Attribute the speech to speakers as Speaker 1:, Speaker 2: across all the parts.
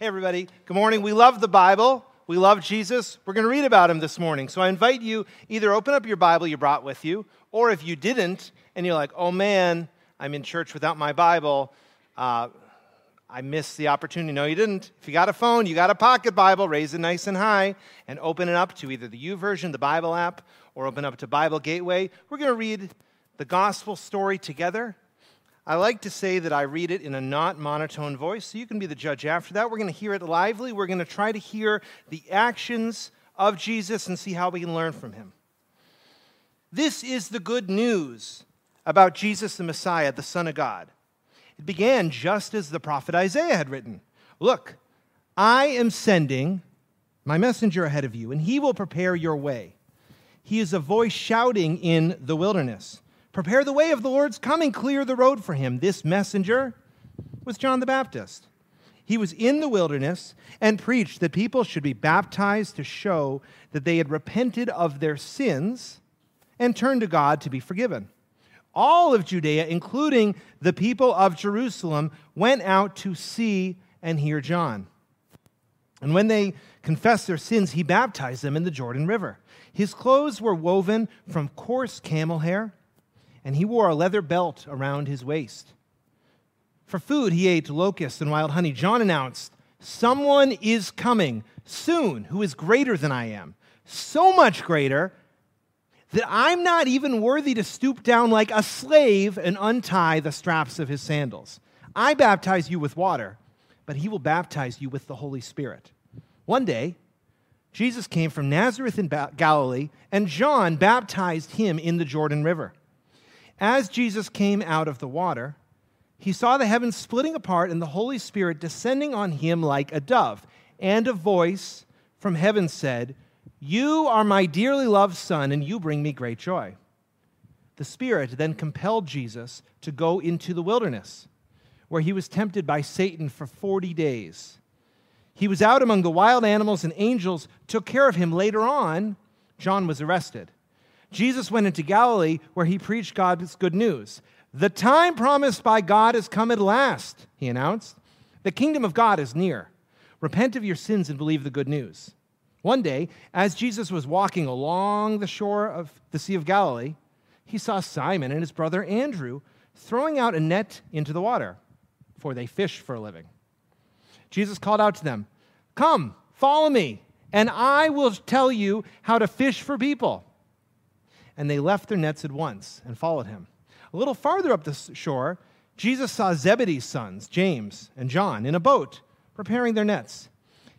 Speaker 1: Hey, everybody. Good morning. We love the Bible. We love Jesus. We're going to read about him this morning. So I invite you either open up your Bible you brought with you, or if you didn't and you're like, oh man, I'm in church without my Bible, uh, I missed the opportunity. No, you didn't. If you got a phone, you got a pocket Bible, raise it nice and high, and open it up to either the YouVersion, the Bible app, or open up to Bible Gateway. We're going to read the gospel story together I like to say that I read it in a not monotone voice, so you can be the judge after that. We're going to hear it lively. We're going to try to hear the actions of Jesus and see how we can learn from him. This is the good news about Jesus the Messiah, the Son of God. It began just as the prophet Isaiah had written Look, I am sending my messenger ahead of you, and he will prepare your way. He is a voice shouting in the wilderness. Prepare the way of the Lord's coming, clear the road for him. This messenger was John the Baptist. He was in the wilderness and preached that people should be baptized to show that they had repented of their sins and turned to God to be forgiven. All of Judea, including the people of Jerusalem, went out to see and hear John. And when they confessed their sins, he baptized them in the Jordan River. His clothes were woven from coarse camel hair and he wore a leather belt around his waist. For food, he ate locusts and wild honey. John announced, Someone is coming soon who is greater than I am, so much greater that I'm not even worthy to stoop down like a slave and untie the straps of his sandals. I baptize you with water, but he will baptize you with the Holy Spirit. One day, Jesus came from Nazareth in Galilee, and John baptized him in the Jordan River. As Jesus came out of the water, he saw the heavens splitting apart and the Holy Spirit descending on him like a dove. And a voice from heaven said, You are my dearly loved Son, and you bring me great joy. The Spirit then compelled Jesus to go into the wilderness, where he was tempted by Satan for 40 days. He was out among the wild animals, and angels took care of him. Later on, John was arrested. Jesus went into Galilee where he preached God's good news. The time promised by God has come at last, he announced. The kingdom of God is near. Repent of your sins and believe the good news. One day, as Jesus was walking along the shore of the Sea of Galilee, he saw Simon and his brother Andrew throwing out a net into the water, for they fished for a living. Jesus called out to them, Come, follow me, and I will tell you how to fish for people and they left their nets at once and followed him. A little farther up the shore, Jesus saw Zebedee's sons, James and John, in a boat preparing their nets.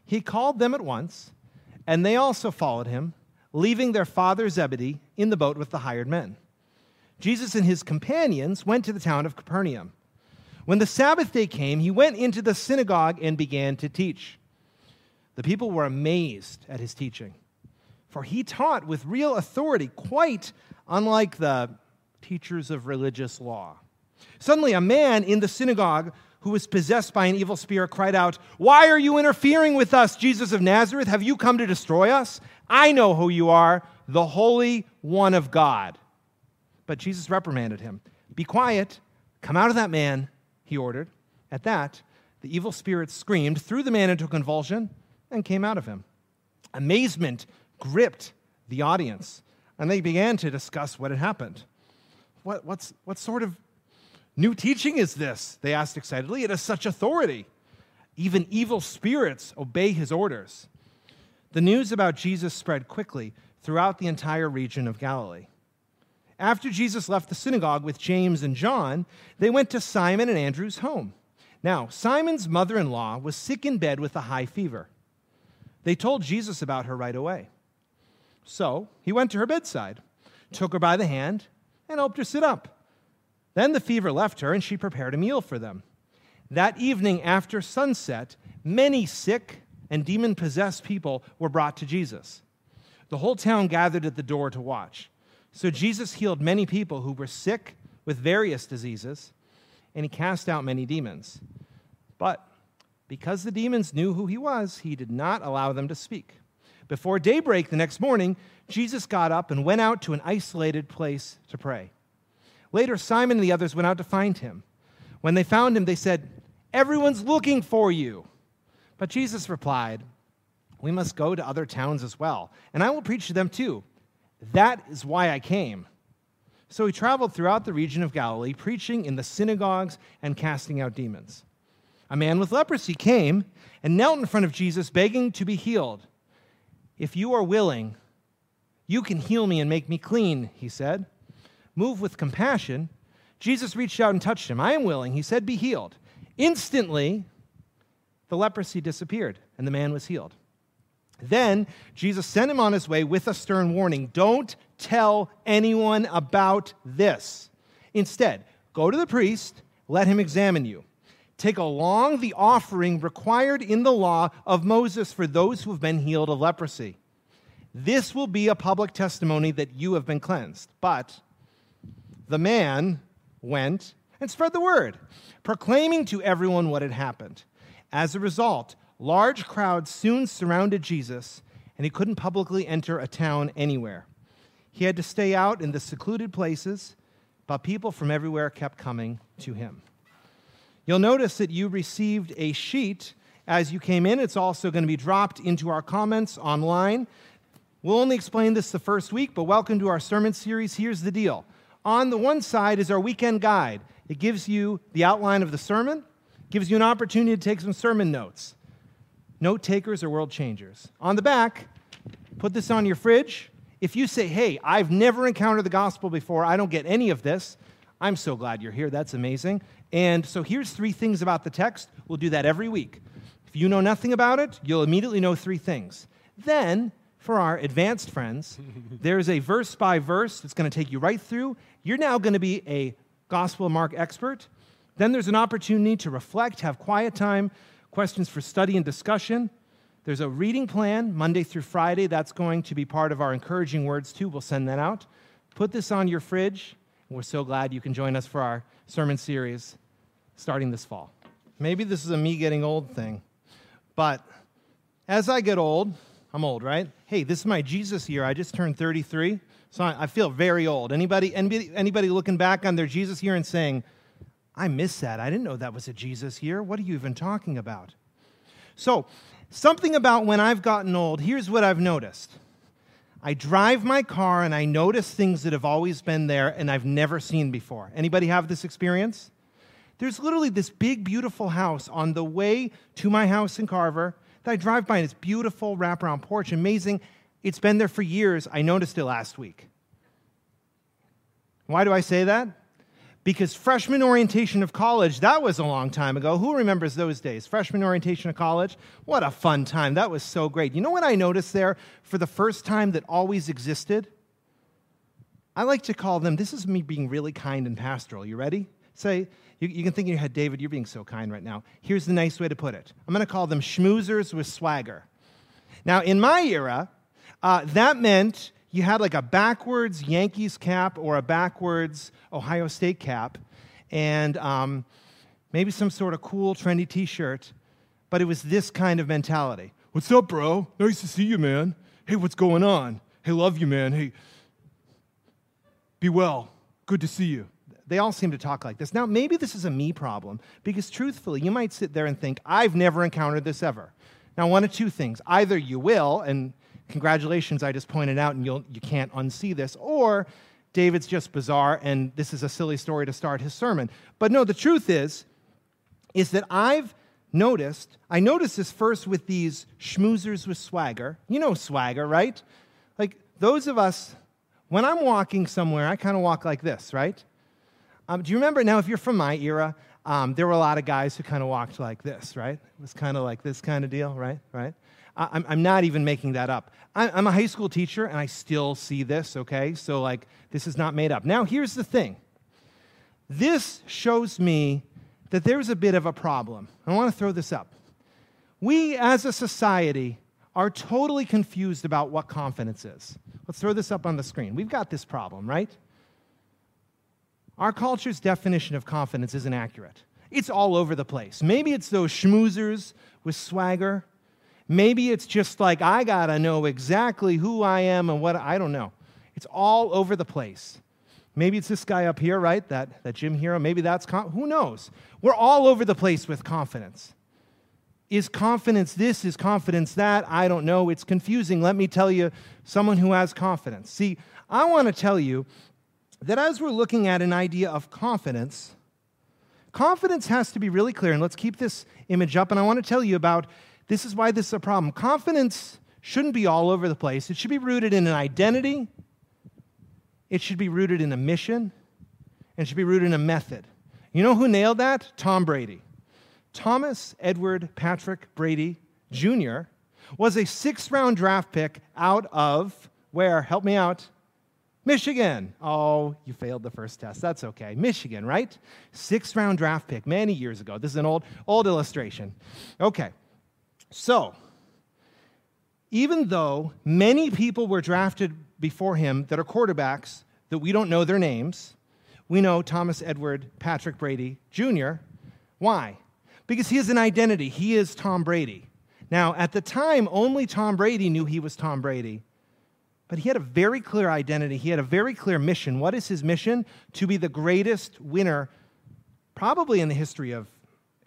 Speaker 1: He called them at once, and they also followed him, leaving their father Zebedee in the boat with the hired men. Jesus and his companions went to the town of Capernaum. When the Sabbath day came, he went into the synagogue and began to teach. The people were amazed at his teaching for he taught with real authority, quite unlike the teachers of religious law. Suddenly, a man in the synagogue who was possessed by an evil spirit cried out, Why are you interfering with us, Jesus of Nazareth? Have you come to destroy us? I know who you are, the Holy One of God. But Jesus reprimanded him. Be quiet, come out of that man, he ordered. At that, the evil spirit screamed, threw the man into a convulsion, and came out of him. Amazement gripped the audience, and they began to discuss what had happened. What, what's, what sort of new teaching is this? They asked excitedly. It has such authority. Even evil spirits obey his orders. The news about Jesus spread quickly throughout the entire region of Galilee. After Jesus left the synagogue with James and John, they went to Simon and Andrew's home. Now, Simon's mother in law was sick in bed with a high fever. They told Jesus about her right away. So he went to her bedside, took her by the hand, and helped her sit up. Then the fever left her, and she prepared a meal for them. That evening after sunset, many sick and demon possessed people were brought to Jesus. The whole town gathered at the door to watch. So Jesus healed many people who were sick with various diseases, and he cast out many demons. But because the demons knew who he was, he did not allow them to speak. Before daybreak the next morning, Jesus got up and went out to an isolated place to pray. Later, Simon and the others went out to find him. When they found him, they said, Everyone's looking for you. But Jesus replied, We must go to other towns as well, and I will preach to them too. That is why I came. So he traveled throughout the region of Galilee, preaching in the synagogues and casting out demons. A man with leprosy came and knelt in front of Jesus, begging to be healed. If you are willing, you can heal me and make me clean, he said. Move with compassion. Jesus reached out and touched him. I am willing, he said, be healed. Instantly, the leprosy disappeared and the man was healed. Then Jesus sent him on his way with a stern warning Don't tell anyone about this. Instead, go to the priest, let him examine you take along the offering required in the law of Moses for those who have been healed of leprosy. This will be a public testimony that you have been cleansed. But the man went and spread the word, proclaiming to everyone what had happened. As a result, large crowds soon surrounded Jesus, and he couldn't publicly enter a town anywhere. He had to stay out in the secluded places, but people from everywhere kept coming to him. You'll notice that you received a sheet as you came in. It's also going to be dropped into our comments online. We'll only explain this the first week, but welcome to our sermon series. Here's the deal. On the one side is our weekend guide. It gives you the outline of the sermon, gives you an opportunity to take some sermon notes. Note takers are world changers. On the back, put this on your fridge. If you say, hey, I've never encountered the gospel before, I don't get any of this, I'm so glad you're here. That's amazing. And so here's three things about the text. We'll do that every week. If you know nothing about it, you'll immediately know three things. Then, for our advanced friends, there's a verse by verse that's going to take you right through. You're now going to be a Gospel Mark expert. Then there's an opportunity to reflect, have quiet time, questions for study and discussion. There's a reading plan Monday through Friday. That's going to be part of our encouraging words, too. We'll send that out. Put this on your fridge. And we're so glad you can join us for our sermon series starting this fall. Maybe this is a me getting old thing, but as I get old, I'm old, right? Hey, this is my Jesus year. I just turned 33, so I feel very old. Anybody, anybody, anybody looking back on their Jesus year and saying, I miss that. I didn't know that was a Jesus year. What are you even talking about? So, something about when I've gotten old, here's what I've noticed. I drive my car and I notice things that have always been there and I've never seen before. Anybody have this experience? There's literally this big, beautiful house on the way to my house in Carver that I drive by and it's beautiful wraparound porch, amazing. It's been there for years. I noticed it last week. Why do I say that? because freshman orientation of college, that was a long time ago. Who remembers those days? Freshman orientation of college, what a fun time. That was so great. You know what I noticed there for the first time that always existed? I like to call them, this is me being really kind and pastoral. You ready? Say, you, you can think in your head, David, you're being so kind right now. Here's the nice way to put it I'm going to call them schmoozers with swagger. Now, in my era, uh, that meant you had like a backwards Yankees cap or a backwards Ohio State cap, and um, maybe some sort of cool, trendy t shirt, but it was this kind of mentality. What's up, bro? Nice to see you, man. Hey, what's going on? Hey, love you, man. Hey, be well. Good to see you. They all seem to talk like this. Now, maybe this is a me problem because truthfully, you might sit there and think, I've never encountered this ever. Now, one of two things. Either you will, and congratulations, I just pointed out, and you'll, you can't unsee this. Or David's just bizarre, and this is a silly story to start his sermon. But no, the truth is, is that I've noticed, I noticed this first with these schmoozers with swagger. You know swagger, right? Like those of us, when I'm walking somewhere, I kind of walk like this, right? Um, do you remember now, if you're from my era, um, there were a lot of guys who kind of walked like this, right? It was kind of like this kind of deal, right? Right? I, am not even making that up. I'm a high school teacher and I still see this, okay? So, like, this is not made up. Now, here's the thing this shows me that there's a bit of a problem. I want to throw this up. We as a society are totally confused about what confidence is. Let's throw this up on the screen. We've got this problem, right? Our culture's definition of confidence isn't accurate. It's all over the place. Maybe it's those schmoozers with swagger Maybe it's just like, I got to know exactly who I am and what I don't know. It's all over the place. Maybe it's this guy up here, right? That, that Jim Hero. Maybe that's, con- who knows? We're all over the place with confidence. Is confidence this? Is confidence that? I don't know. It's confusing. Let me tell you, someone who has confidence. See, I want to tell you that as we're looking at an idea of confidence, confidence has to be really clear. And let's keep this image up. And I want to tell you about this is why this is a problem. Confidence shouldn't be all over the place, it should be rooted in an identity, it should be rooted in a mission, and it should be rooted in a method. You know who nailed that? Tom Brady. Thomas Edward Patrick Brady Jr. was a sixth round draft pick out of where? Help me out. Michigan. Oh, you failed the first test. That's okay. Michigan, right? Sixth round draft pick many years ago. This is an old, old illustration. Okay. So, even though many people were drafted before him that are quarterbacks that we don't know their names, we know Thomas Edward Patrick Brady Jr. Why? Because he has an identity. He is Tom Brady. Now, at the time, only Tom Brady knew he was Tom Brady, but he had a very clear identity. He had a very clear mission. What is his mission? To be the greatest winner, probably in the history of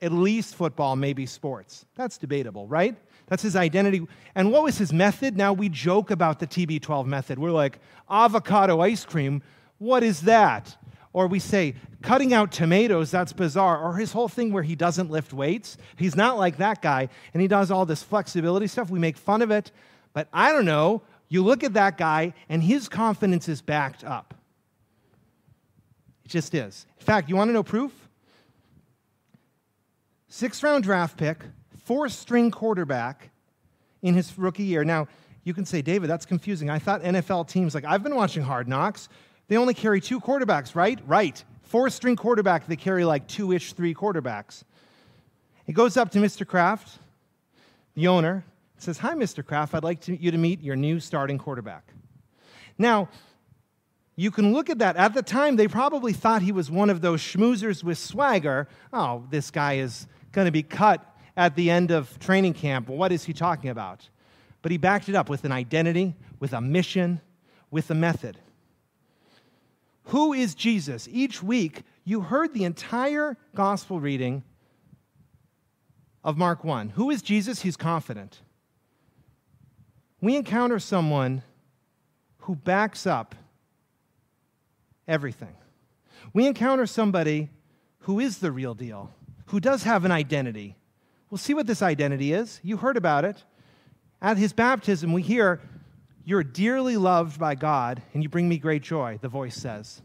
Speaker 1: at least football, maybe sports. That's debatable, right? That's his identity. And what was his method? Now we joke about the TB12 method. We're like, avocado ice cream, what is that? Or we say, cutting out tomatoes, that's bizarre. Or his whole thing where he doesn't lift weights. He's not like that guy. And he does all this flexibility stuff. We make fun of it. But I don't know. You look at that guy, and his confidence is backed up. It just is. In fact, you want to know proof? six round draft pick, four string quarterback in his rookie year. Now, you can say, David, that's confusing. I thought NFL teams, like I've been watching Hard Knocks, they only carry two quarterbacks, right? Right. Four string quarterback, they carry like two ish, three quarterbacks. It goes up to Mr. Kraft, the owner, says, Hi, Mr. Kraft, I'd like to, you to meet your new starting quarterback. Now, you can look at that. At the time, they probably thought he was one of those schmoozers with swagger. Oh, this guy is going to be cut at the end of training camp. What is he talking about? But he backed it up with an identity, with a mission, with a method. Who is Jesus? Each week, you heard the entire gospel reading of Mark 1. Who is Jesus? He's confident. We encounter someone who backs up everything. We encounter somebody who is the real deal, who does have an identity. We'll see what this identity is. You heard about it. At his baptism, we hear, You're dearly loved by God, and you bring me great joy, the voice says.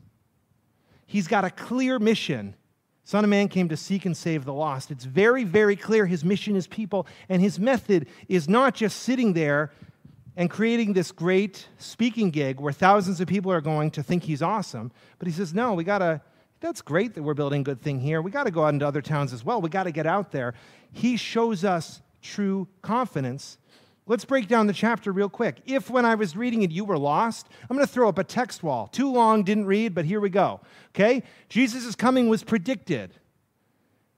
Speaker 1: He's got a clear mission. Son of Man came to seek and save the lost. It's very, very clear his mission is people, and his method is not just sitting there and creating this great speaking gig where thousands of people are going to think he's awesome, but he says, No, we got to that's great that we're building a good thing here. We got to go out into other towns as well. We got to get out there. He shows us true confidence. Let's break down the chapter real quick. If when I was reading it you were lost, I'm going to throw up a text wall. Too long, didn't read, but here we go. Okay? Jesus' coming was predicted.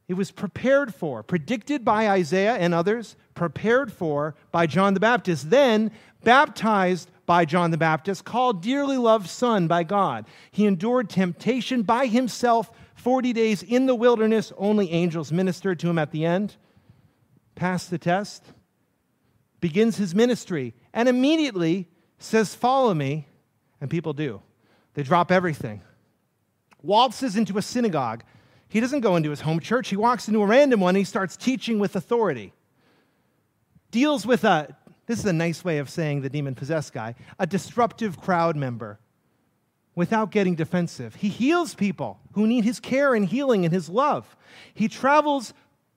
Speaker 1: It was prepared for, predicted by Isaiah and others, prepared for by John the Baptist, then baptized by John the Baptist, called dearly loved son by God. He endured temptation by himself 40 days in the wilderness, only angels ministered to him at the end. Passed the test, begins his ministry, and immediately says, Follow me. And people do. They drop everything. Waltzes into a synagogue. He doesn't go into his home church, he walks into a random one and he starts teaching with authority. Deals with a this is a nice way of saying the demon possessed guy, a disruptive crowd member without getting defensive. He heals people who need his care and healing and his love. He travels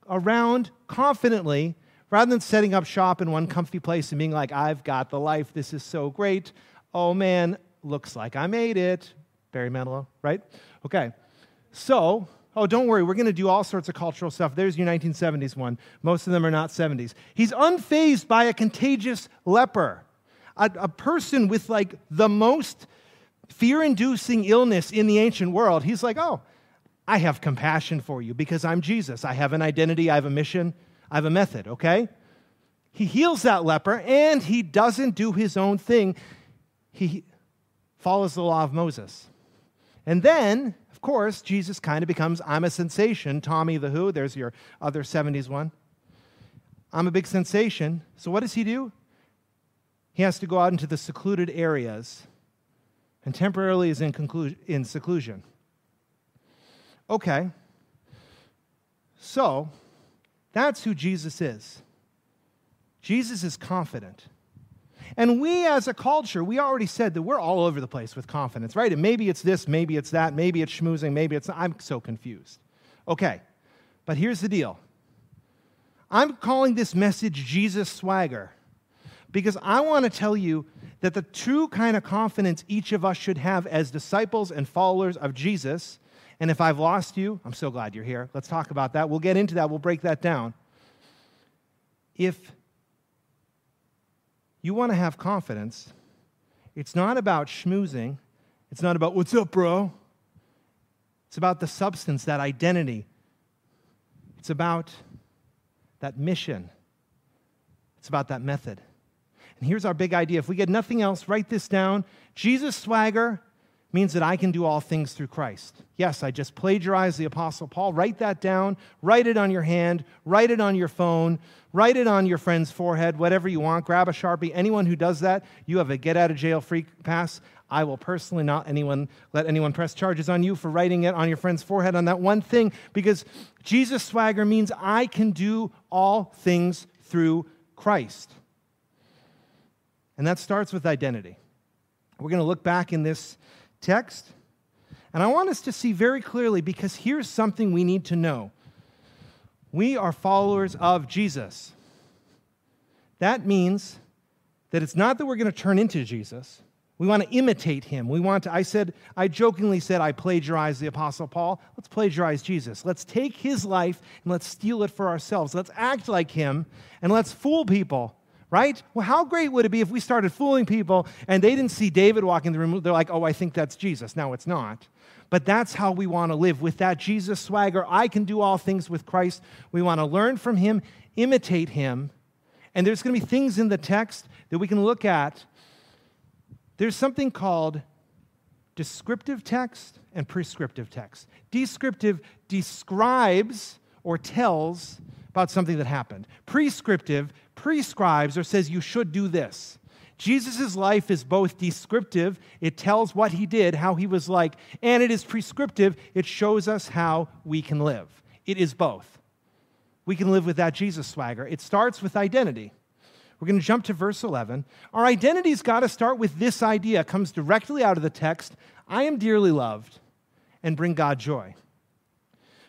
Speaker 1: around confidently rather than setting up shop in one comfy place and being like, I've got the life. This is so great. Oh man, looks like I made it. Barry Manilow, right? Okay. So, Oh, don't worry, we're going to do all sorts of cultural stuff. There's your 1970s one. Most of them are not 70s. He's unfazed by a contagious leper, a, a person with like the most fear inducing illness in the ancient world. He's like, oh, I have compassion for you because I'm Jesus. I have an identity, I have a mission, I have a method, okay? He heals that leper and he doesn't do his own thing. He follows the law of Moses. And then course, Jesus kind of becomes I'm a sensation, Tommy the Who, there's your other 70s one. I'm a big sensation. So what does he do? He has to go out into the secluded areas and temporarily is in, conclu- in seclusion. Okay. So that's who Jesus is. Jesus is confident. And we as a culture, we already said that we're all over the place with confidence, right? And maybe it's this, maybe it's that, maybe it's schmoozing, maybe it's, I'm so confused. Okay, but here's the deal. I'm calling this message Jesus swagger because I want to tell you that the true kind of confidence each of us should have as disciples and followers of Jesus, and if I've lost you, I'm so glad you're here. Let's talk about that. We'll get into that, we'll break that down. If you want to have confidence, it's not about schmoozing. It's not about, what's up, bro? It's about the substance, that identity. It's about that mission. It's about that method. And here's our big idea. If we get nothing else, write this down Jesus swagger means that I can do all things through Christ. Yes, I just plagiarized the Apostle Paul. Write that down. Write it on your hand. Write it on your phone. Write it on your friend's forehead, whatever you want. Grab a Sharpie. Anyone who does that, you have a get out of jail free pass. I will personally not anyone let anyone press charges on you for writing it on your friend's forehead on that one thing because Jesus swagger means I can do all things through Christ. And that starts with identity. We're going to look back in this text. And I want us to see very clearly because here's something we need to know we are followers of Jesus. That means that it's not that we're going to turn into Jesus. We want to imitate him. We want to, I said, I jokingly said, I plagiarized the Apostle Paul. Let's plagiarize Jesus. Let's take his life and let's steal it for ourselves. Let's act like him and let's fool people right? Well, how great would it be if we started fooling people and they didn't see David walking in the room? They're like, oh, I think that's Jesus. No, it's not. But that's how we want to live with that Jesus swagger. I can do all things with Christ. We want to learn from him, imitate him. And there's going to be things in the text that we can look at. There's something called descriptive text and prescriptive text. Descriptive describes or tells about something that happened, prescriptive prescribes or says you should do this. Jesus' life is both descriptive, it tells what he did, how he was like, and it is prescriptive, it shows us how we can live. It is both. We can live with that Jesus swagger. It starts with identity. We're going to jump to verse 11. Our identity's got to start with this idea, it comes directly out of the text I am dearly loved and bring God joy.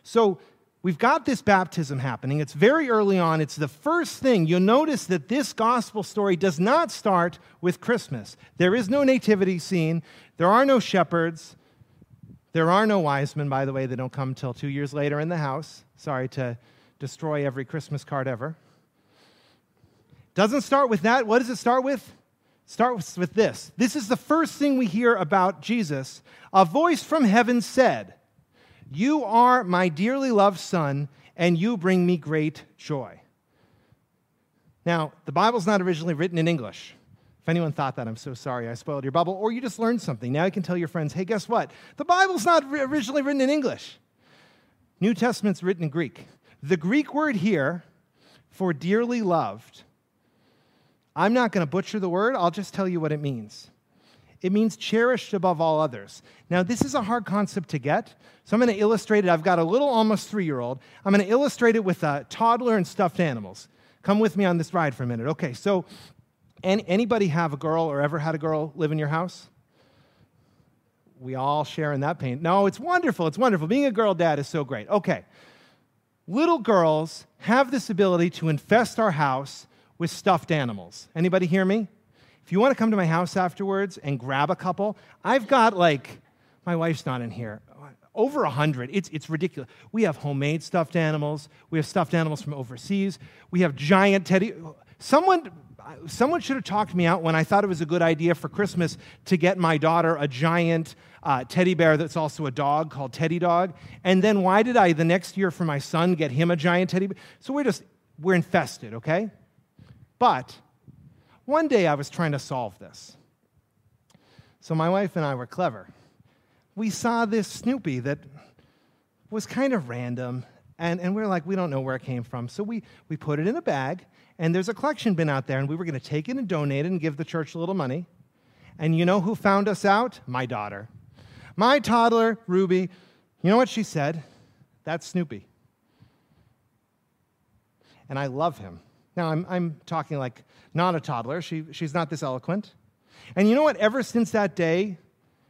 Speaker 1: So, we've got this baptism happening. It's very early on. It's the first thing. You'll notice that this gospel story does not start with Christmas. There is no nativity scene, there are no shepherds. There are no wise men, by the way, they don't come till two years later in the house. Sorry to destroy every Christmas card ever. Doesn't start with that. What does it start with? Starts with this. This is the first thing we hear about Jesus. A voice from heaven said, you are my dearly loved son, and you bring me great joy. Now, the Bible's not originally written in English. If anyone thought that, I'm so sorry I spoiled your bubble, or you just learned something. Now you can tell your friends, hey, guess what? The Bible's not originally written in English. New Testament's written in Greek. The Greek word here for dearly loved, I'm not going to butcher the word, I'll just tell you what it means. It means cherished above all others. Now, this is a hard concept to get, so I'm going to illustrate it. I've got a little, almost three year old. I'm going to illustrate it with a uh, toddler and stuffed animals. Come with me on this ride for a minute. Okay, so any, anybody have a girl or ever had a girl live in your house? We all share in that pain. No, it's wonderful. It's wonderful. Being a girl dad is so great. Okay. Little girls have this ability to infest our house with stuffed animals. Anybody hear me? If you want to come to my house afterwards and grab a couple, I've got like, my wife's not in here, over 100. It's, it's ridiculous. We have homemade stuffed animals. We have stuffed animals from overseas. We have giant teddy. Someone, someone should have talked me out when I thought it was a good idea for Christmas to get my daughter a giant uh, teddy bear that's also a dog called Teddy Dog. And then why did I, the next year for my son, get him a giant teddy bear? So we're just, we're infested, okay? But one day I was trying to solve this. So my wife and I were clever. We saw this Snoopy that was kind of random, and, and we we're like, we don't know where it came from. So we, we put it in a bag, and there's a collection bin out there, and we were going to take it and donate it and give the church a little money. And you know who found us out? My daughter. My toddler, Ruby. You know what she said? That's Snoopy. And I love him. Now, I'm, I'm talking like not a toddler. She, she's not this eloquent. And you know what? Ever since that day,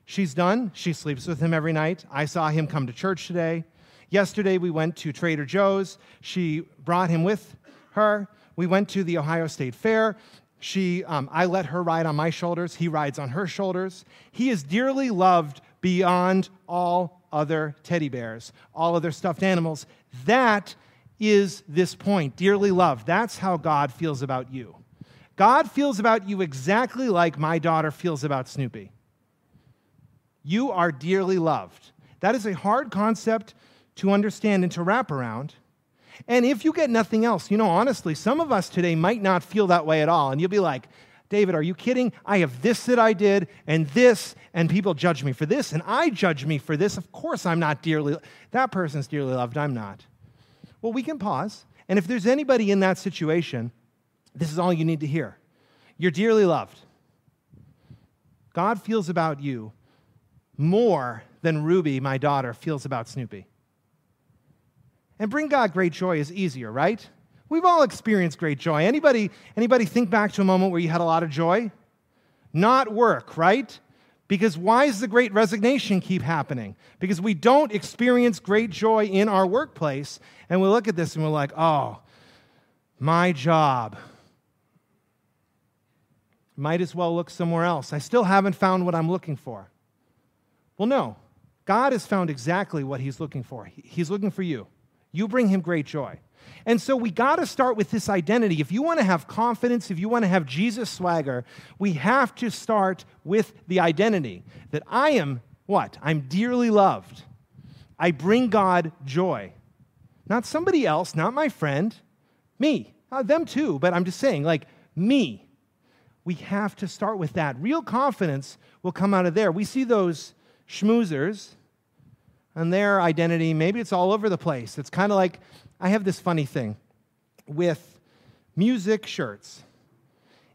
Speaker 1: she's done. She sleeps with him every night. I saw him come to church today. Yesterday, we went to Trader Joe's. She brought him with her. We went to the Ohio State Fair. She, um, I let her ride on my shoulders. He rides on her shoulders. He is dearly loved beyond all other teddy bears, all other stuffed animals. That is this point dearly loved. That's how God feels about you. God feels about you exactly like my daughter feels about Snoopy. You are dearly loved. That is a hard concept to understand and to wrap around. And if you get nothing else, you know, honestly, some of us today might not feel that way at all. And you'll be like, David, are you kidding? I have this that I did and this, and people judge me for this, and I judge me for this. Of course, I'm not dearly, that person's dearly loved, I'm not. Well, we can pause. And if there's anybody in that situation, this is all you need to hear. You're dearly loved. God feels about you more than Ruby, my daughter, feels about Snoopy. And bring God great joy is easier, right? We've all experienced great joy. Anybody, anybody think back to a moment where you had a lot of joy? Not work, right? Because why does the great resignation keep happening? Because we don't experience great joy in our workplace. And we look at this and we're like, oh, my job might as well look somewhere else. I still haven't found what I'm looking for. Well, no, God has found exactly what He's looking for. He's looking for you. You bring Him great joy. And so we got to start with this identity. If you want to have confidence, if you want to have Jesus swagger, we have to start with the identity that I am what? I'm dearly loved. I bring God joy. Not somebody else, not my friend, me. Uh, them too, but I'm just saying, like, me. We have to start with that. Real confidence will come out of there. We see those schmoozers and their identity, maybe it's all over the place. It's kind of like I have this funny thing with music shirts.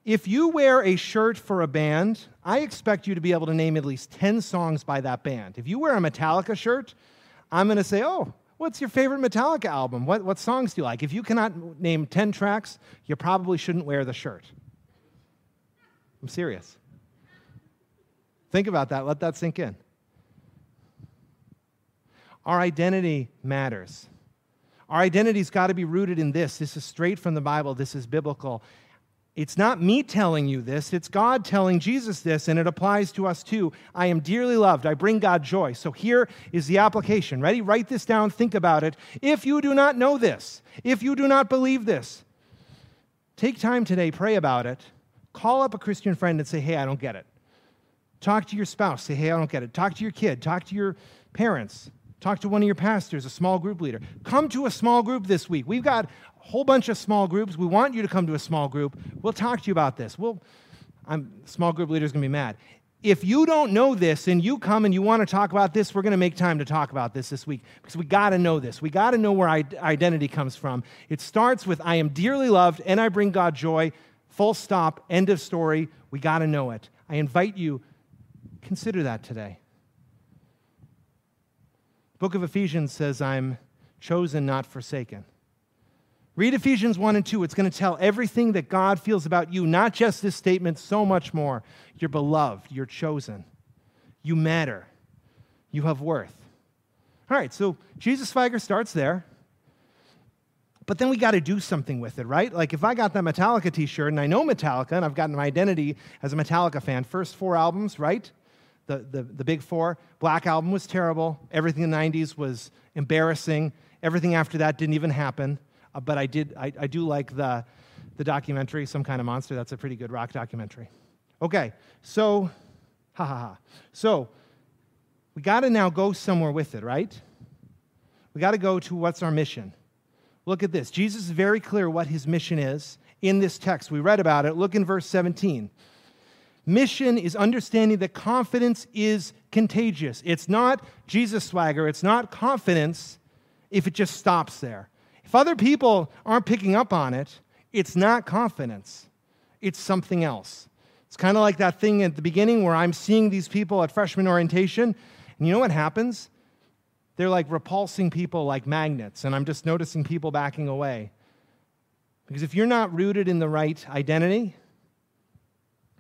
Speaker 1: If you wear a shirt for a band, I expect you to be able to name at least 10 songs by that band. If you wear a Metallica shirt, I'm going to say, oh, what's your favorite Metallica album? What, what songs do you like? If you cannot name 10 tracks, you probably shouldn't wear the shirt. I'm serious. Think about that. Let that sink in. Our identity matters. Our identity's got to be rooted in this. This is straight from the Bible, this is biblical. It's not me telling you this, it's God telling Jesus this, and it applies to us too. I am dearly loved. I bring God joy. So here is the application. Ready? Write this down, think about it. If you do not know this, if you do not believe this, take time today, pray about it. Call up a Christian friend and say, hey, I don't get it. Talk to your spouse, say, hey, I don't get it. Talk to your kid, talk to your parents. Talk to one of your pastors, a small group leader. Come to a small group this week. We've got a whole bunch of small groups. We want you to come to a small group. We'll talk to you about this. Well, I'm small group leader's going to be mad. If you don't know this and you come and you want to talk about this, we're going to make time to talk about this this week because we got to know this. We got to know where identity comes from. It starts with I am dearly loved and I bring God joy. Full stop, end of story. We got to know it. I invite you, consider that today book of Ephesians says, I'm chosen, not forsaken. Read Ephesians 1 and 2. It's going to tell everything that God feels about you, not just this statement, so much more. You're beloved, you're chosen, you matter, you have worth. All right, so Jesus swagger starts there. But then we got to do something with it, right? Like if I got that Metallica t shirt and I know Metallica and I've gotten my identity as a Metallica fan, first four albums, right? the, the, the big four. Black Album was terrible. Everything in the 90s was embarrassing. Everything after that didn't even happen. Uh, but I, did, I, I do like the, the documentary, Some Kind of Monster. That's a pretty good rock documentary. Okay, so, ha ha ha. So, we got to now go somewhere with it, right? We got to go to what's our mission. Look at this. Jesus is very clear what his mission is in this text. We read about it. Look in verse 17. Mission is understanding that confidence is contagious. It's not Jesus swagger, it's not confidence if it just stops there. If other people aren't picking up on it, it's not confidence, it's something else. It's kind of like that thing at the beginning where I'm seeing these people at freshman orientation, and you know what happens? They're like repulsing people like magnets, and I'm just noticing people backing away. Because if you're not rooted in the right identity,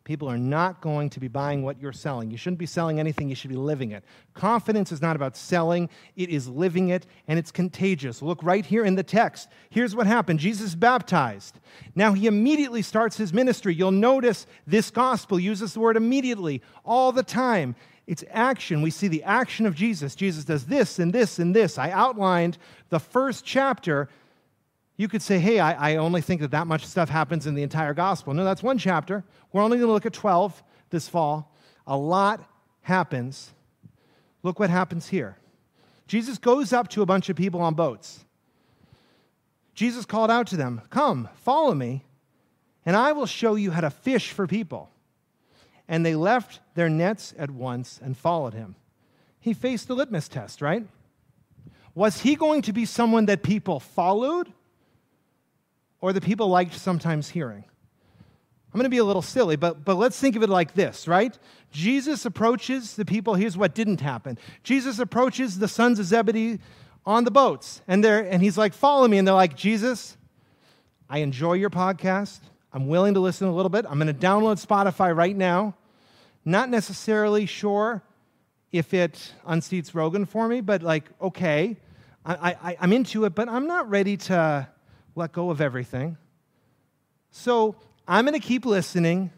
Speaker 1: People are not going to be buying what you're selling. You shouldn't be selling anything, you should be living it. Confidence is not about selling, it is living it, and it's contagious. Look right here in the text. Here's what happened Jesus baptized. Now he immediately starts his ministry. You'll notice this gospel uses the word immediately all the time. It's action. We see the action of Jesus. Jesus does this and this and this. I outlined the first chapter you could say, hey, I, I, only think that that much stuff happens in the entire gospel. No, that's one chapter. We're only going to look at 12 this fall. A lot happens. Look what happens here. Jesus goes up to a bunch of people on boats. Jesus called out to them, Come, follow me, and I will show you how to fish for people. And they left their nets at once and followed him. He faced the litmus test, right? Was he going to be someone that people followed? or that people liked sometimes hearing. I'm going to be a little silly, but, but let's think of it like this, right? Jesus approaches the people. Here's what didn't happen Jesus approaches the sons of Zebedee on the boats, and, they're, and he's like, Follow me. And they're like, Jesus, I enjoy your podcast. I'm willing to listen a little bit. I'm going to download Spotify right now. Not necessarily sure if it unseats Rogan for me, but like, okay, I, I, I'm into it, but I'm not ready to let go of everything. So I'm going to keep listening.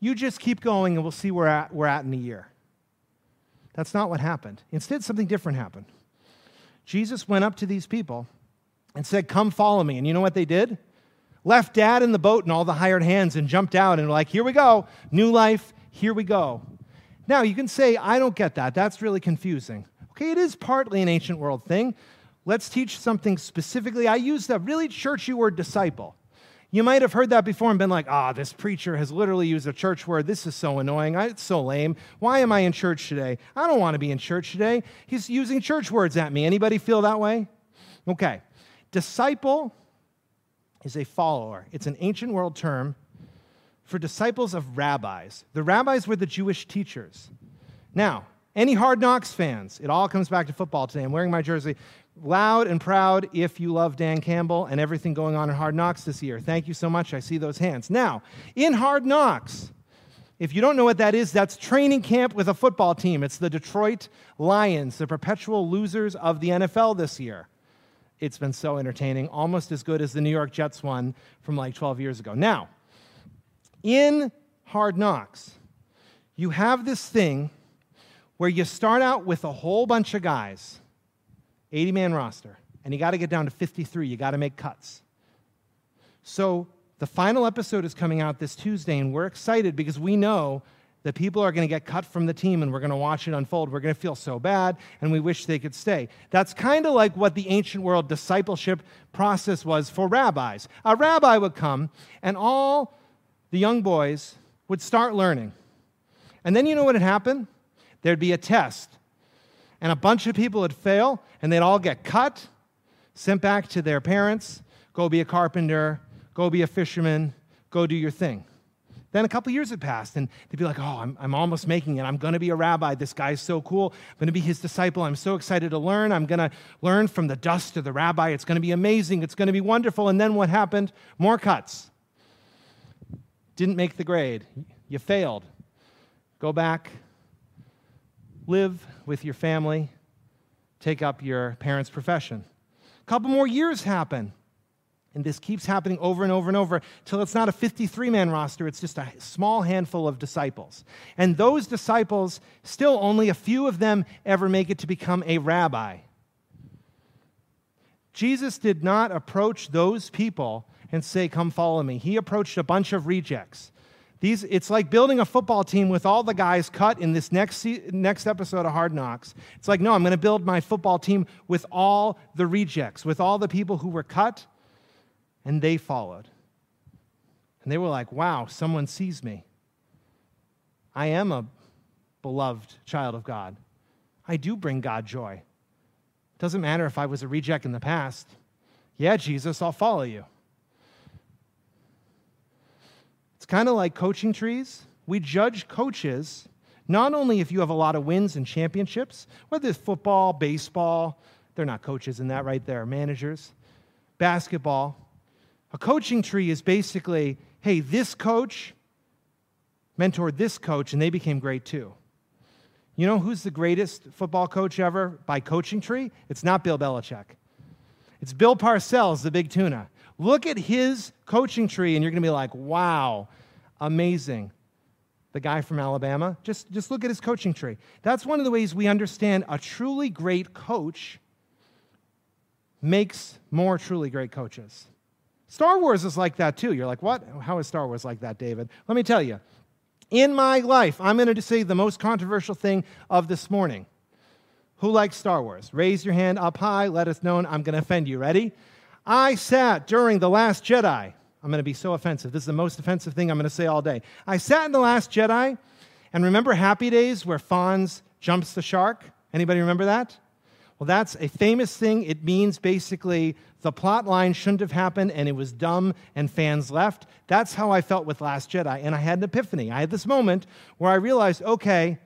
Speaker 1: You just keep going, and we'll see where at, we're at in a year. That's not what happened. Instead, something different happened. Jesus went up to these people and said, Come follow me. And you know what they did? Left dad in the boat and all the hired hands and jumped out and were like, Here we go, new life, here we go. Now, you can say, I don't get that. That's really confusing. Okay, it is partly an ancient world thing. Let's teach something specifically. I use the really churchy word disciple. You might have heard that before and been like, ah, this preacher has literally used a church word. This is so annoying. It's so lame. Why am I in church today? I don't want to be in church today. He's using church words at me. Anybody feel that way? Okay. Disciple is a follower, it's an ancient world term for disciples of rabbis. The rabbis were the Jewish teachers. Now, any Hard Knocks fans, it all comes back to football today. I'm wearing my jersey loud and proud if you love Dan Campbell and everything going on in Hard Knocks this year. Thank you so much. I see those hands. Now, in Hard Knocks, if you don't know what that is, that's training camp with a football team. It's the Detroit Lions, the perpetual losers of the NFL this year. It's been so entertaining, almost as good as the New York Jets one from like 12 years ago. Now, in Hard Knocks, you have this thing where you start out with a whole bunch of guys 80 man roster, and you got to get down to 53. You got to make cuts. So the final episode is coming out this Tuesday, and we're excited because we know that people are going to get cut from the team and we're going to watch it unfold. We're going to feel so bad and we wish they could stay. That's kind of like what the ancient world discipleship process was for rabbis. A rabbi would come and all the young boys would start learning. And then you know what would happen? There'd be a test and a bunch of people would fail, and they'd all get cut, sent back to their parents, go be a carpenter, go be a fisherman, go do your thing. Then a couple years had passed, and they'd be like, Oh, I'm, I'm almost making it. I'm going to be a rabbi. This guy's so cool. I'm going to be his disciple. I'm so excited to learn. I'm going to learn from the dust of the rabbi. It's going to be amazing. It's going to be wonderful. And then what happened? More cuts. Didn't make the grade. You failed. Go back, live with your family, take up your parents' profession. A couple more years happen. And this keeps happening over and over and over till it's not a 53 man roster, it's just a small handful of disciples. And those disciples, still only a few of them ever make it to become a rabbi. Jesus did not approach those people and say, Come follow me. He approached a bunch of rejects it's like building a football team with all the guys cut in this next, next episode of Hard Knocks. It's like, no, I'm going to build my football team with all the rejects, with all the people who were cut, and they followed. And they were like, wow, someone sees me. I am a beloved child of God. I do bring God joy. Doesn't matter if I was a reject in the past. Yeah, Jesus, I'll follow you. It's kind of like coaching trees. We judge coaches not only if you have a lot of wins and championships, whether it's football, baseball, they're not coaches in that right there, managers, basketball. A coaching tree is basically hey, this coach mentored this coach and they became great too. You know who's the greatest football coach ever by coaching tree? It's not Bill Belichick. It's Bill Parcells, the big tuna. Look at his coaching tree, and you're going to be like, wow, amazing. The guy from Alabama, just, just look at his coaching tree. That's one of the ways we understand a truly great coach makes more truly great coaches. Star Wars is like that too. You're like, what? How is Star Wars like that, David? Let me tell you. In my life, I'm going to say the most controversial thing of this morning. Who likes Star Wars? Raise your hand up high, let us know, I'm going to offend you. Ready? I sat during The Last Jedi. I'm going to be so offensive. This is the most offensive thing I'm going to say all day. I sat in The Last Jedi, and remember Happy Days where Fonz jumps the shark? Anybody remember that? Well, that's a famous thing. It means basically the plot line shouldn't have happened and it was dumb and fans left. That's how I felt with Last Jedi. And I had an epiphany. I had this moment where I realized okay,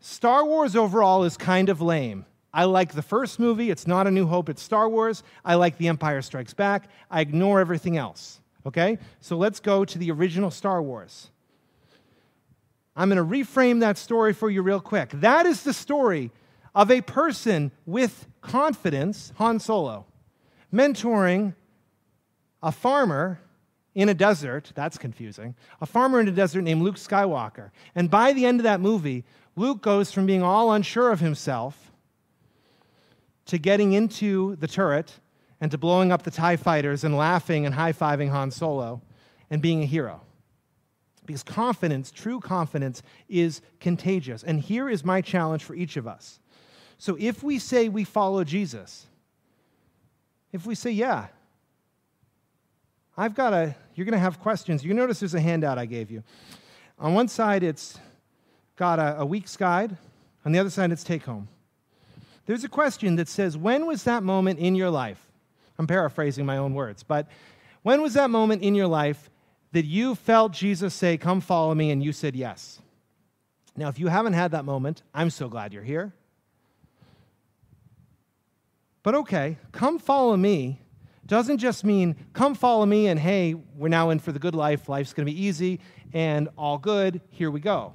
Speaker 1: Star Wars overall is kind of lame. I like the first movie. It's not A New Hope, it's Star Wars. I like The Empire Strikes Back. I ignore everything else. Okay? So let's go to the original Star Wars. I'm going to reframe that story for you real quick. That is the story of a person with confidence, Han Solo, mentoring a farmer in a desert. That's confusing. A farmer in a desert named Luke Skywalker. And by the end of that movie, Luke goes from being all unsure of himself to getting into the turret and to blowing up the TIE fighters and laughing and high fiving Han Solo and being a hero. Because confidence, true confidence, is contagious. And here is my challenge for each of us. So if we say we follow Jesus, if we say, yeah, I've got a, you're going to have questions. You notice there's a handout I gave you. On one side, it's got a, a week's guide, on the other side, it's take home. There's a question that says, When was that moment in your life? I'm paraphrasing my own words, but when was that moment in your life that you felt Jesus say, Come follow me, and you said yes? Now, if you haven't had that moment, I'm so glad you're here. But okay, come follow me doesn't just mean come follow me and hey, we're now in for the good life, life's going to be easy and all good, here we go.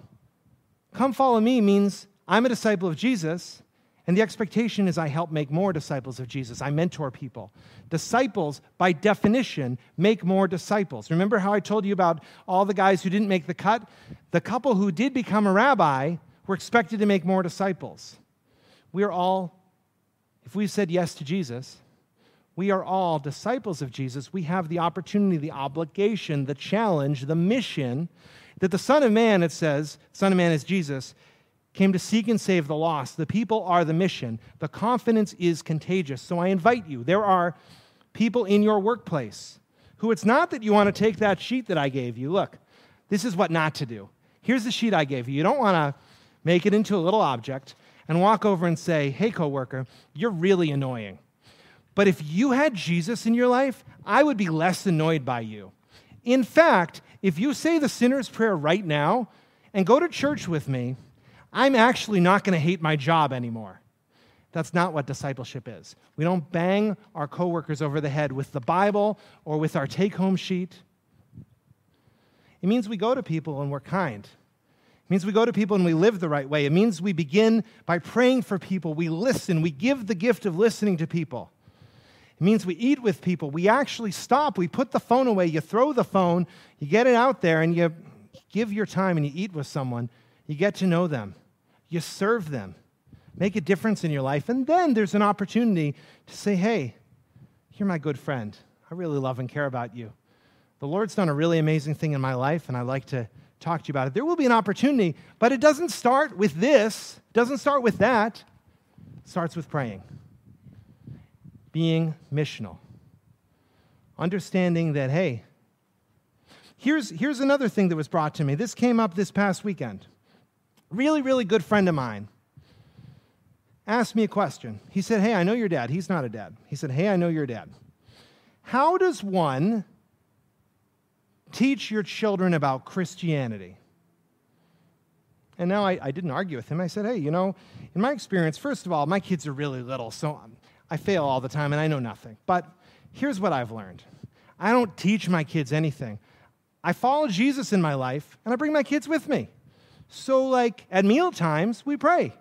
Speaker 1: Come follow me means I'm a disciple of Jesus and the expectation is I help make more disciples of Jesus. I mentor people. Disciples, by definition, make more disciples. Remember how I told you about all the guys who didn't make the cut? The couple who did become a rabbi were expected to make more disciples. We are all, if we said yes to Jesus, we are all disciples of Jesus. We have the opportunity, the obligation, the challenge, the mission that the Son of Man, it says, Son of Man is Jesus, came to seek and save the lost. The people are the mission. The confidence is contagious. So I invite you, there are people in your workplace who it's not that you want to take that sheet that I gave you. Look, this is what not to do. Here's the sheet I gave you. You don't want to make it into a little object and walk over and say, hey, coworker, you're really annoying. But if you had Jesus in your life, I would be less annoyed by you. In fact, if you say the sinner's prayer right now and go to church with me, I'm actually not going to hate my job anymore. That's not what discipleship is. We don't bang our coworkers over the head with the Bible or with our take home sheet. It means we go to people and we're kind. It means we go to people and we live the right way. It means we begin by praying for people. We listen. We give the gift of listening to people. It means we eat with people. We actually stop. We put the phone away. You throw the phone. You get it out there and you give your time and you eat with someone. You get to know them you serve them, make a difference in your life. And then there's an opportunity to say, hey, you're my good friend. I really love and care about you. The Lord's done a really amazing thing in my life, and I'd like to talk to you about it. There will be an opportunity, but it doesn't start with this, doesn't start with that. It starts with praying, being missional, understanding that, hey, here's, here's another thing that was brought to me. This came up this past weekend really, really good friend of mine, asked me a question. He said, Hey, I know your dad. He's not a dad. He said, Hey, I know your dad. How does one teach your children about Christianity? And now I, I, didn't argue with him. I said, hey, you know, in my experience, first of all, my kids are really little, so i I fail all the time and I know nothing. But here's what I've learned I don't teach my kids anything. I follow Jesus in my life and I bring my kids with me. So, like at meal times, we pray.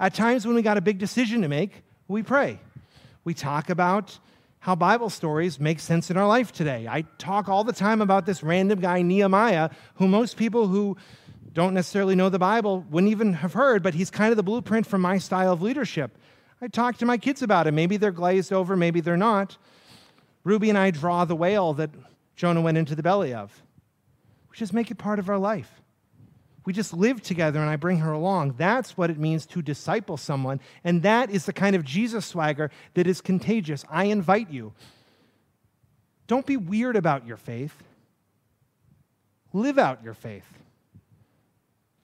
Speaker 1: At times when we got a big decision to make, we pray. We talk about how Bible stories make sense in our life today. I talk all the time about this random guy, Nehemiah, who most people who don't necessarily know the Bible wouldn't even have heard, but he's kind of the blueprint for my style of leadership. I talk to my kids about him. Maybe they're glazed over, maybe they're not. Ruby and I draw the whale that Jonah went into the belly of. We just make it part of our life. We just live together and I bring her along. That's what it means to disciple someone. And that is the kind of Jesus swagger that is contagious. I invite you. Don't be weird about your faith, live out your faith.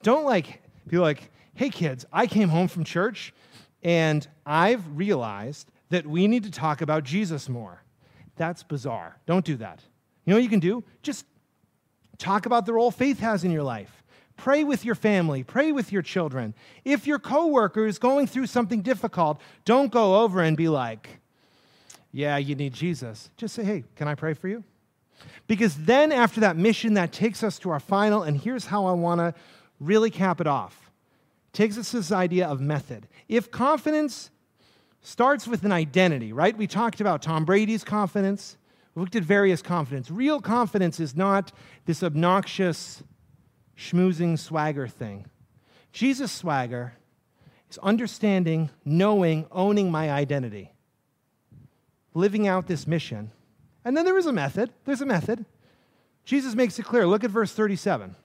Speaker 1: Don't like be like, hey kids, I came home from church and I've realized that we need to talk about Jesus more. That's bizarre. Don't do that. You know what you can do? Just talk about the role faith has in your life. Pray with your family, pray with your children. If your coworker is going through something difficult, don't go over and be like, "Yeah, you need Jesus." Just say, "Hey, can I pray for you?" Because then after that mission that takes us to our final and here's how I want to really cap it off. takes us to this idea of method. If confidence starts with an identity, right? We talked about Tom Brady's confidence. We looked at various confidence. Real confidence is not this obnoxious schmoozing swagger thing. Jesus' swagger is understanding, knowing, owning my identity, living out this mission. And then there is a method. There's a method. Jesus makes it clear. Look at verse 37.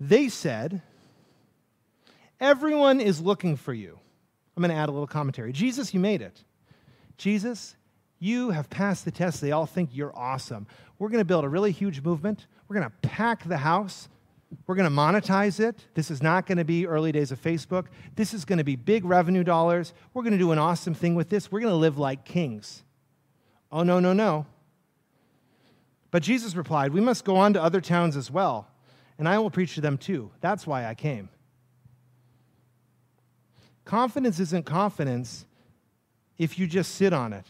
Speaker 1: They said, Everyone is looking for you. I'm going to add a little commentary. Jesus, you made it. Jesus, you have passed the test. They all think you're awesome. We're going to build a really huge movement. We're going to pack the house. We're going to monetize it. This is not going to be early days of Facebook. This is going to be big revenue dollars. We're going to do an awesome thing with this. We're going to live like kings. Oh, no, no, no. But Jesus replied, We must go on to other towns as well, and I will preach to them too. That's why I came. Confidence isn't confidence if you just sit on it.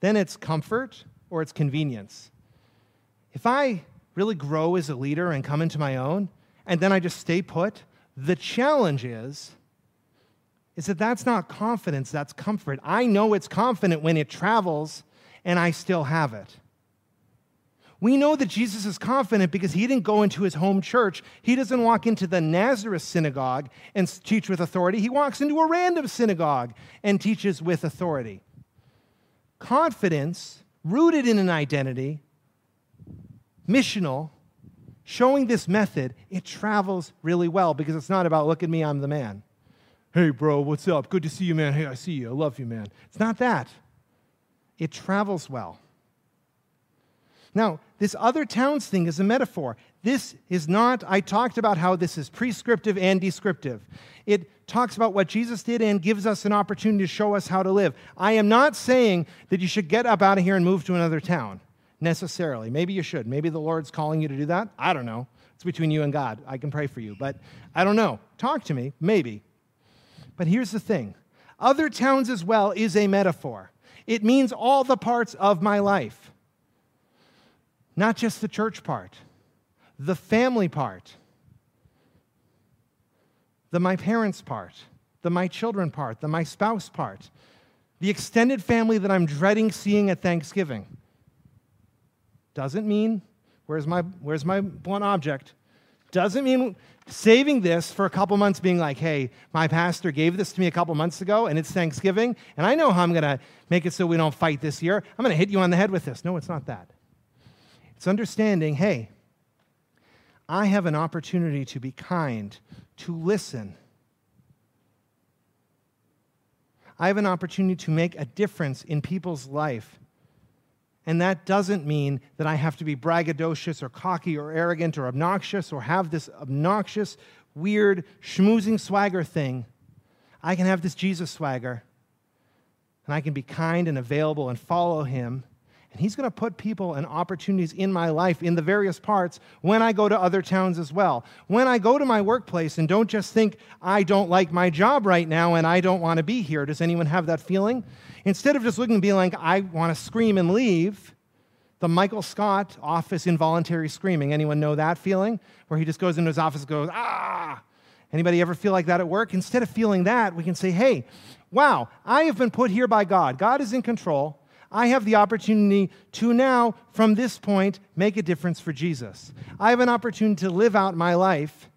Speaker 1: Then it's comfort or it's convenience. If I really grow as a leader and come into my own, and then I just stay put. The challenge is is that that's not confidence, that's comfort. I know it's confident when it travels and I still have it. We know that Jesus is confident because he didn't go into his home church. He doesn't walk into the Nazareth synagogue and teach with authority. He walks into a random synagogue and teaches with authority. Confidence, rooted in an identity, missional, showing this method, it travels really well because it's not about, look at me, I'm the man. Hey, bro, what's up? Good to see you, man. Hey, I see you. I love you, man. It's not that. It travels well. Now, this other towns thing is a metaphor. This is not, I talked about how this is prescriptive and descriptive. It talks about what Jesus did and gives us an opportunity to show us how to live. I am not saying that you should get up out of here and move to another town necessarily. Maybe you should. Maybe the Lord's calling you to do that. I don't know. It's between you and God. I can pray for you, but I don't know. Talk to me, maybe. But here's the thing other towns as well is a metaphor, it means all the parts of my life, not just the church part, the family part, the my parents part, the my children part, the my spouse part. The extended family that I'm dreading seeing at Thanksgiving doesn't mean, where's my, where's my blunt object? Doesn't mean saving this for a couple months being like, hey, my pastor gave this to me a couple months ago and it's Thanksgiving, and I know how I'm going to make it so we don't fight this year. I'm going to hit you on the head with this. No, it's not that. It's understanding, hey, I have an opportunity to be kind, to listen. I have an opportunity to make a difference in people's life and that doesn't mean that I have to be braggadocious or cocky or arrogant or obnoxious or have this obnoxious, weird, schmoozing swagger thing. I can have this Jesus swagger. And I can be kind and available and follow him. And he's going to put people and opportunities in my life in the various parts when I go to other towns as well. When I go to my workplace and don't just think, I don't like my job right now and I don't want to be here. Does anyone have that feeling? Instead of just looking and being like, I want to scream and leave, the Michael Scott office involuntary screaming. Anyone know that feeling? Where he just goes into his office and goes, ah. Anybody ever feel like that at work? Instead of feeling that, we can say, hey, wow, I have been put here by God. God is in control. I have the opportunity to now, from this point, make a difference for Jesus. I have an opportunity to live out my life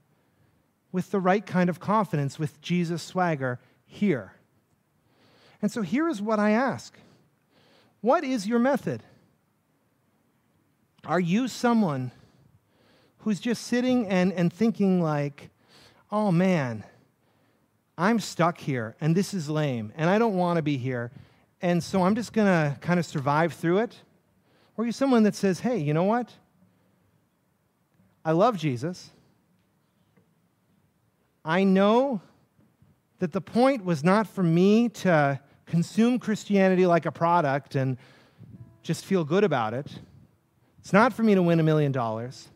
Speaker 1: with the right kind of confidence, with Jesus' swagger here. And so here is what I ask What is your method? Are you someone who's just sitting and, and thinking, like, oh man, I'm stuck here and this is lame and I don't want to be here, and so I'm just going to kind of survive through it? Or are you someone that says, hey, you know what? I love Jesus. I know that the point was not for me to consume Christianity like a product and just feel good about it. It's not for me to win a million dollars,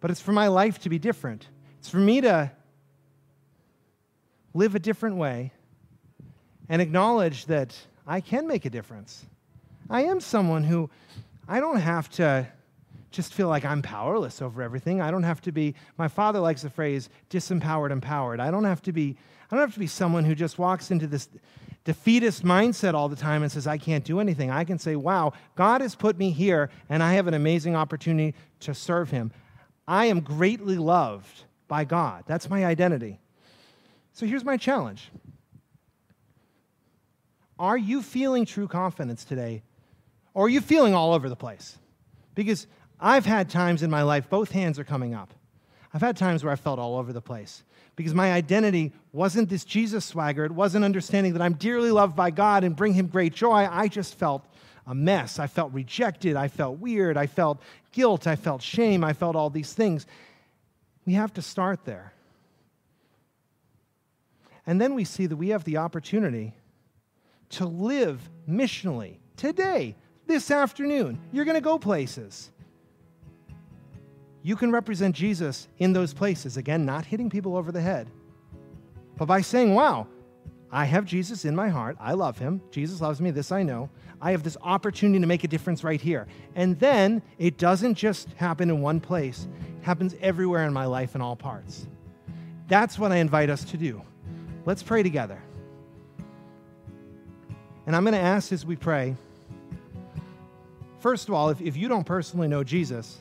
Speaker 1: but it's for my life to be different. It's for me to live a different way and acknowledge that I can make a difference. I am someone who I don't have to just feel like I'm powerless over everything. I don't have to be my father likes the phrase disempowered empowered. I don't have to be I don't have to be someone who just walks into this defeatist mindset all the time and says, I can't do anything, I can say, wow, God has put me here and I have an amazing opportunity to serve him. I am greatly loved by God. That's my identity. So here's my challenge Are you feeling true confidence today? Or are you feeling all over the place? Because I've had times in my life, both hands are coming up. I've had times where I felt all over the place because my identity wasn't this Jesus swagger. It wasn't understanding that I'm dearly loved by God and bring Him great joy. I just felt a mess. I felt rejected. I felt weird. I felt guilt. I felt shame. I felt all these things. We have to start there. And then we see that we have the opportunity to live missionally today, this afternoon. You're going to go places you can represent Jesus in those places. Again, not hitting people over the head, but by saying, wow, I have Jesus in my heart. I love him. Jesus loves me. This I know. I have this opportunity to make a difference right here. And then it doesn't just happen in one place, it happens everywhere in my life in all parts. That's what I invite us to do. Let's pray together. And I'm going to ask as we pray first of all, if, if you don't personally know Jesus,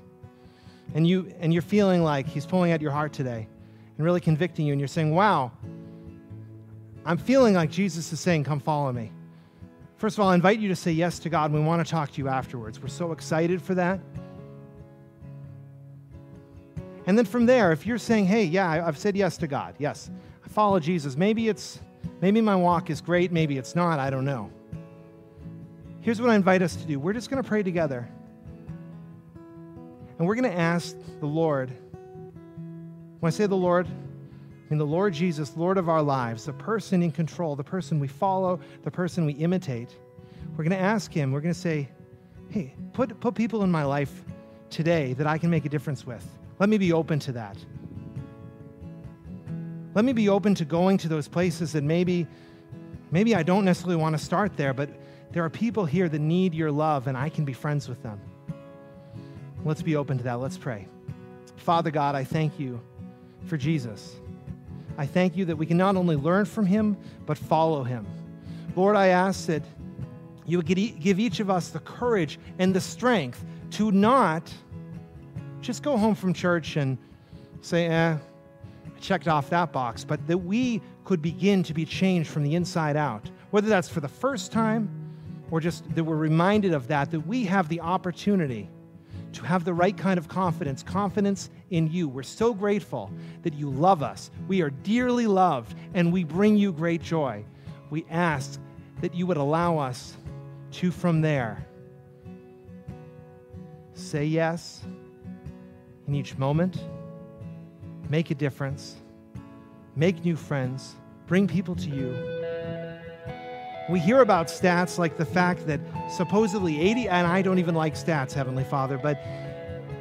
Speaker 1: and, you, and you're feeling like He's pulling at your heart today and really convicting you, and you're saying, Wow, I'm feeling like Jesus is saying, Come follow me. First of all, I invite you to say yes to God, and we want to talk to you afterwards. We're so excited for that. And then from there, if you're saying, hey, yeah, I've said yes to God, yes, I follow Jesus, maybe it's, maybe my walk is great, maybe it's not, I don't know. Here's what I invite us to do we're just going to pray together. And we're going to ask the Lord, when I say the Lord, I mean the Lord Jesus, Lord of our lives, the person in control, the person we follow, the person we imitate. We're going to ask Him, we're going to say, hey, put, put people in my life today that I can make a difference with. Let me be open to that. Let me be open to going to those places that maybe maybe I don't necessarily want to start there, but there are people here that need your love and I can be friends with them. Let's be open to that. Let's pray. Father God, I thank you for Jesus. I thank you that we can not only learn from him, but follow him. Lord, I ask that you would give each of us the courage and the strength to not just go home from church and say, eh, I checked off that box, but that we could begin to be changed from the inside out, whether that's for the first time or just that we're reminded of that, that we have the opportunity to have the right kind of confidence, confidence in you. We're so grateful that you love us. We are dearly loved, and we bring you great joy. We ask that you would allow us to, from there, say yes in each moment, make a difference, make new friends, bring people to you. We hear about stats like the fact that supposedly 80, and I don't even like stats, Heavenly Father, but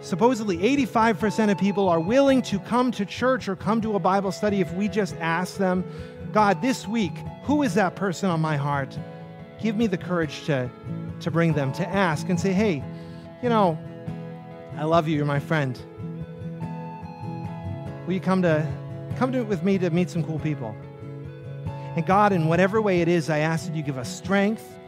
Speaker 1: supposedly 85% of people are willing to come to church or come to a Bible study if we just ask them, God, this week, who is that person on my heart? Give me the courage to, to bring them, to ask and say, hey, you know, I love you, you're my friend. Will you come to come to with me to meet some cool people? And God, in whatever way it is, I ask that you give us strength.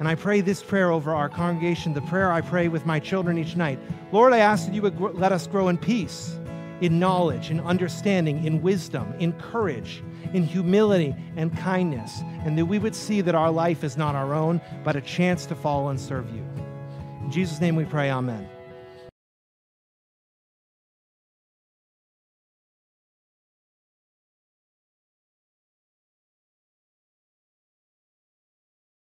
Speaker 1: And I pray this prayer over our congregation, the prayer I pray with my children each night. Lord, I ask that you would let us grow in peace, in knowledge, in understanding, in wisdom, in courage, in humility and kindness, and that we would see that our life is not our own, but a chance to follow and serve you. In Jesus' name we pray, Amen.